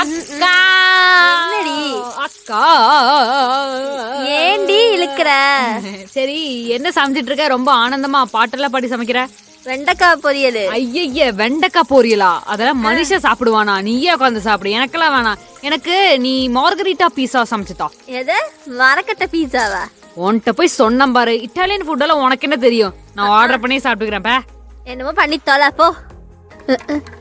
அக்கா. என்னடி? அக்கா. ஏண்டி இழுக்கிற? சரி என்ன சமைச்சிட்டு இருக்க ரொம்ப ஆனந்தமா பாட்டெல்லாம் பாடி சமைக்கிற? வெண்டைக்காய் பொரியல். ஐயய்ய வெண்டைக்காய் பொரியலா? அதெல்லாம் மனுஷன் சாப்பிடுவானா? நீயே உட்காந்து சாப்பிடு. எனக்கெல்லாம் வேணாம். எனக்கு நீ மார்கரிட்டா பீஸா சமைச்சுட்டா எது? மரக்கட்ட பீஸாவா? உன்கிட்ட போய் சொன்னேன் பாரு. இட்டாலியன் ஃபுட் எல்லாம் உனக்கு என்ன தெரியும்? நான் ஆர்டர் பண்ணி சாப்பிட்டுக்கிறேன் பே. என்னமோ பண்ணித்தோல போ.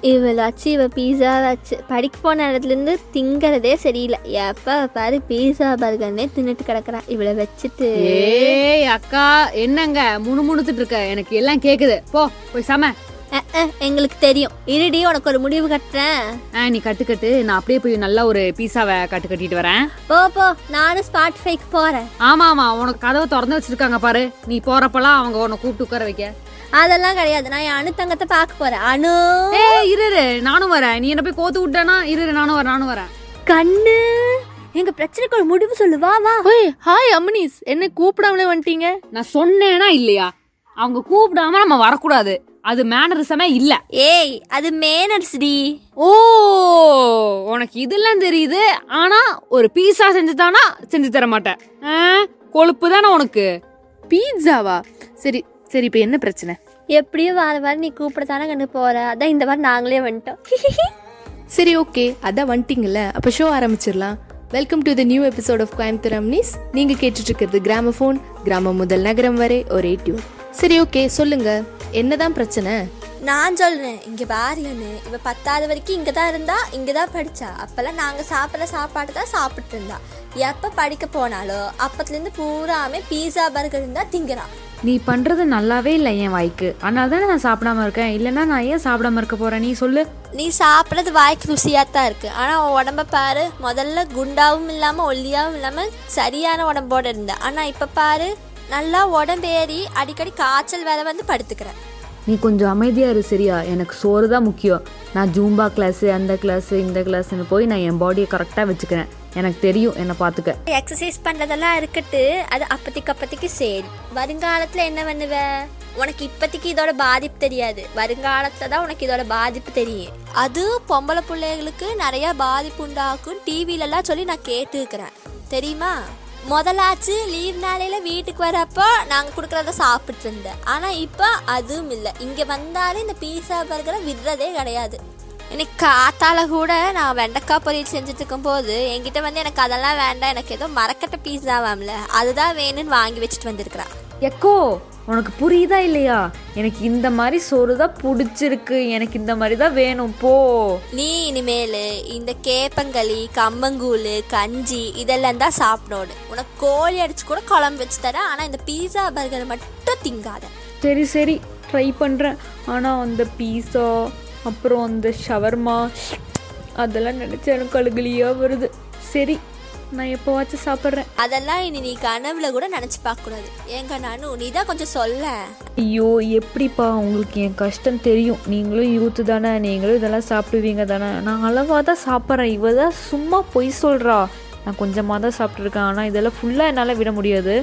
இவளாச்சு இவ பீஸா வச்சு படிக்க போன இடத்துல இருந்து திங்கறதே சரியில்லை. எப்ப பாரு பீஸா பர்கர்னே தின்னுட்டு கிடக்குறா இவளை வச்சுட்டு. ஏய் அக்கா என்னங்க? முணுமுணுத்துட்டு இருக்க. எனக்கு எல்லாம் கேக்குது. போ போய் சம. எங்களுக்கு தெரியும். இருடி உனக்கு ஒரு முடிவு கட்டுறேன். ஆ, நீ கட்டு கட்டு. நான் அப்படியே போய் நல்லா ஒரு பீஸாவை கட்டு கட்டிட்டு வரேன். போ போ. நானும் ஸ்பாட்டிஃபைக்கு போறேன். ஆமா ஆமா. உனக்கு கதவை திறந்து வச்சிருக்காங்க பாரு. நீ போறப்பெல்லாம் அவங்க உன்னை கூப்பிட்டு உட்கார வைக்க. அதெல்லாம் கிடையாது. நான் என் அணு தங்கத்தை பார்க்க போறேன். அணு. ஏய் இரு இரு, நானும் வரேன். நீ என்ன போய் கோத்து விட்டேனா இரு இரு, நானும் வரேன் நானும் வரேன். கண்ணு. எங்க பிரச்சனைக்கு ஒரு முடிவு சொல்லு. வா வா. ஓய் ஹாய் அம்மனிஸ். என்ன கூப்பிடாமலே வந்துட்டீங்க? நான் சொன்னேனா இல்லையா? அவங்க கூப்பிடாம நம்ம வரக்கூடாது. அது மேனரிசமே இல்ல. ஏய் அது மேனர்ஸ் டி. ஓ உனக்கு இதெல்லாம் தெரியுது. ஆனா ஒரு பீஸா செஞ்சு தானா செஞ்சு தர மாட்டேன். ஆ, கொழுப்பு தானே உனக்கு? பீட்சாவா சரி சரி இப்போ என்ன பிரச்சனை? எப்படியும் வார வாரம் நீ கூப்பிட தானே கண்ணு போற? அதான் இந்த வாரம் நாங்களே வந்துட்டோம். சரி ஓகே. அதான் வந்துட்டீங்கல்ல. அப்போ ஷோ ஆரம்பிச்சிடலாம். Welcome to the new episode of Coimbatore Ammanis நீங்கள் கேட்டுட்டு இருக்கிறது கிராமஃபோன் கிராமம் முதல் நகரம் வரை ஒரே டியூன் சரி ஓகே. சொல்லுங்க. என்னதான் பிரச்சனை? நான் சொல்றேன். இங்க பாருன்னு இவ பத்தாவது வரைக்கும் இங்க தான் இருந்தா இங்க தான் படிச்சா. அப்பெல்லாம் நாங்க சாப்பிட்ற சாப்பாடு தான் சாப்பிட்டு இருந்தா. எப்ப படிக்க போனாலோ அப்பத்துல இருந்து பூராமே பீஸா பர்கர் இருந்தா திங்கிறா. நீ பண்றது நல்லாவே இல்லை என் வாய்க்கு. அதனால தானே நான் சாப்பிடாம இருக்கேன். இல்லைன்னா நான் ஏன் சாப்பிடாம இருக்க போறேன்? நீ சொல்லு. நீ சாப்பிட்றது வாய்க்கு ருசியாக தான் இருக்கு. ஆனால் உன் உடம்ப பாரு. முதல்ல குண்டாவும் இல்லாமல் ஒல்லியாவும் இல்லாமல் சரியான உடம்போட இருந்த. ஆனால் இப்போ பாரு நல்லா உடம்பேறி அடிக்கடி காய்ச்சல் வேலை வந்து படுத்துக்கிறேன். நீ கொஞ்சம் அமைதியாக இரு சரியா? எனக்கு சோறு தான் முக்கியம். நான் ஜூம்பா கிளாஸு அந்த கிளாஸு இந்த கிளாஸ்னு போய் நான் என் பாடியை கரெக்டாக வச்சுக்கிறேன். எனக்கு தெரியும் என்னை பார்த்துக்க எக்ஸசைஸ் பண்ணுறதெல்லாம் இருக்கட்டு. அது அப்பத்திக்கு அப்பத்திக்கு சரி. வருங்காலத்தில் என்ன பண்ணுவ? உனக்கு இப்போதைக்கு இதோட பாதிப்பு தெரியாது. வருங்காலத்தில் தான் உனக்கு இதோட பாதிப்பு தெரியும். அது பொம்பளை பிள்ளைகளுக்கு நிறையா பாதிப்பு உண்டாக்கும். டிவிலலாம் சொல்லி நான் கேட்டுக்கிறேன். தெரியுமா? முதலாச்சு லீவ் நாளையில வீட்டுக்கு வரப்போ நாங்கள் கொடுக்குறத சாப்பிட்டு இருந்தேன் ஆனால் இப்போ அதுவும் இல்லை. இங்கே வந்தாலும் இந்த பீஸா பர்கரை விடுறதே கிடையாது. இன்னைக்கு காத்தால கூட நான் வெண்டைக்காய் பொரியல் செஞ்சுட்டு இருக்கும்போது என்கிட்ட வந்து எனக்கு அதெல்லாம் வேண்டாம் எனக்கு ஏதோ மரக்கட்டை பீஸா வாங்கல அதுதான் வேணும்னு வாங்கி வச்சுட்டு வந்திருக்கிறா. எக்கோ உனக்கு புரியுதா இல்லையா? எனக்கு இந்த மாதிரி சோறு தான் பிடிச்சிருக்கு. எனக்கு இந்த மாதிரி தான் வேணும். போ. நீ இனிமேல் இந்த கேப்பங்களி கம்மங்கூழ் கஞ்சி இதெல்லாம் தான் சாப்பிடணும். உனக்கு கோழி அடிச்சு கூட குழம்பு வச்சு தரேன். ஆனால் இந்த பீஸா பர்கர் மட்டும் திங்காத. சரி சரி. ட்ரை பண்ணுறேன் ஆனால் அந்த பீஸா அப்புறம் அந்த ஷவர்மா அதெல்லாம் நினச்சா எனக்கு அழுகலியாக வருது. சரி. நான் எப்போவாச்சும் சாப்பிட்றேன். அதெல்லாம் இனி நீ கனவுல கூட நினச்சி பார்க்கக்கூடாது. ஏங்க நானும் நீ தான் கொஞ்சம் சொல்ல. ஐயோ எப்படிப்பா உங்களுக்கு என் கஷ்டம் தெரியும். நீங்களும் யூத்து தானே நீங்களும் இதெல்லாம் சாப்பிடுவீங்க தானே. நான் அளவாக தான் சாப்பிட்றேன். இவ தான் சும்மா பொய் சொல்கிறா நான் கொஞ்சமாக தான் சாப்பிட்ருக்கேன் ஆனால் இதெல்லாம் ஃபுல்லாக என்னால் விட முடியாது.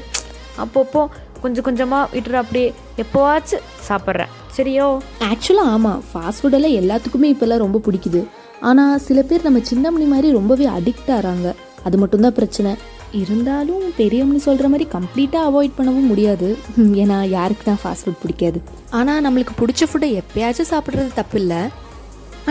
அப்பப்போ கொஞ்சம் கொஞ்சமாக விட்டுற அப்படியே எப்போவாச்சும் சாப்பிட்றேன். சரியோ? ஆக்சுவலாக ஆமாம் ஃபாஸ்ட் ஃபுட்டெல்லாம் எல்லாத்துக்குமே இப்போல்லாம் ரொம்ப பிடிக்குது. ஆனால் சில பேர் நம்ம சின்னமணி மாதிரி ரொம்பவே அடிக்ட் ஆகிறாங்க அது மட்டும்தான் பிரச்சனை. இருந்தாலும் பெரியவனி சொல்கிற மாதிரி கம்ப்ளீட்டாக அவாய்ட் பண்ணவும் முடியாது. ஏன்னா யாருக்கு தான் ஃபாஸ்ட் ஃபுட் பிடிக்காது. ஆனால் நம்மளுக்கு பிடிச்ச ஃபுட்டை எப்பயாச்சும் சாப்பிட்றது தப்பு இல்லை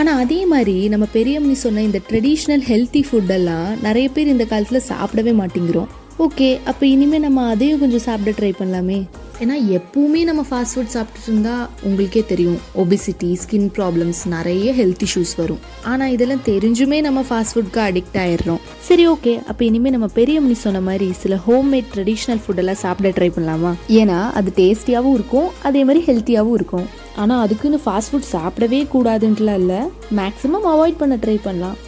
ஆனால் அதே மாதிரி நம்ம பெரியம்மி சொன்ன இந்த ட்ரெடிஷ்னல் ஹெல்த்தி ஃபுட்டெல்லாம் நிறைய பேர் இந்த காலத்தில் சாப்பிடவே மாட்டேங்கிறோம். ஓகே அப்போ இனிமேல் நம்ம அதையும் கொஞ்சம் சாப்பிட ட்ரை பண்ணலாமே. ஏன்னா எப்பவுமே நம்ம ஃபாஸ்ட் ஃபுட் சாப்பிட்டுட்டு இருந்தா உங்களுக்கே தெரியும் ஒபிசிட்டி ஸ்கின் ப்ராப்ளம்ஸ் நிறைய ஹெல்த் இஷ்யூஸ் வரும். ஆனால் இதெல்லாம் தெரிஞ்சுமே நம்ம ஃபாஸ்ட் ஃபுட்க்கு அடிக்ட் ஆயிடுறோம். சரி ஓகே அப்போ இனிமேல் நம்ம பெரியம்மனி சொன்ன மாதிரி சில ஹோம்மேட் ட்ரெடிஷ்னல் ஃபுட்டெல்லாம் சாப்பிட ட்ரை பண்ணலாமா? ஏன்னா அது டேஸ்டியாகவும் இருக்கும் அதே மாதிரி ஹெல்த்தியாகவும் இருக்கும். ஆனால் அதுக்குன்னு ஃபாஸ்ட் ஃபுட் சாப்பிடவே கூடாதுன்ட்டுலாம் இல்லை? மேக்ஸிமம் அவாய்ட் பண்ண ட்ரை பண்ணலாம்.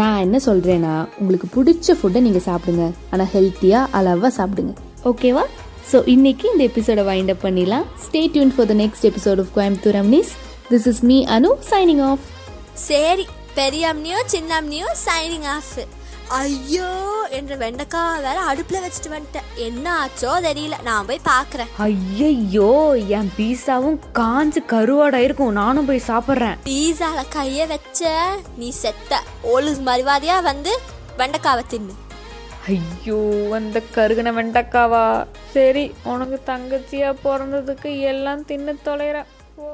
நான் என்ன சொல்கிறேன்னா உங்களுக்கு பிடிச்ச ஃபுட்டை நீங்கள் சாப்பிடுங்க. ஆனால் ஹெல்த்தியாக அளவாக சாப்பிடுங்க. ஓகேவா ஸோ இன்னைக்கு இந்த எபிசோட வைண்ட் அப் பண்ணிடலாம். Stay tuned for the next episode of Coimbatore Ammanis this is me Anu signing off சரி பெரியம்னியோ சின்னம்னியோ சைனிங் ஆஃப் ஐயோ என்ற வெண்டைக்காய் வேற அடுப்புல வச்சுட்டு வந்துட்டேன். என்ன ஆச்சோ தெரியல. நான் போய் பாக்குறேன் ஐயையோ என் பீஸாவும் காஞ்சு கருவாடா இருக்கும் நானும் போய் சாப்பிட்றேன். பீஸால கைய வச்ச நீ செத்த. ஒழுங்கு மறுவாதியா வந்து வெண்டைக்காவை தின்னு. ஐயோ அந்த கருகின வெண்டக்காவா? சரி உனக்கு தங்கச்சியாக பிறந்ததுக்கு எல்லாம் தின்னு தொலைற ஓ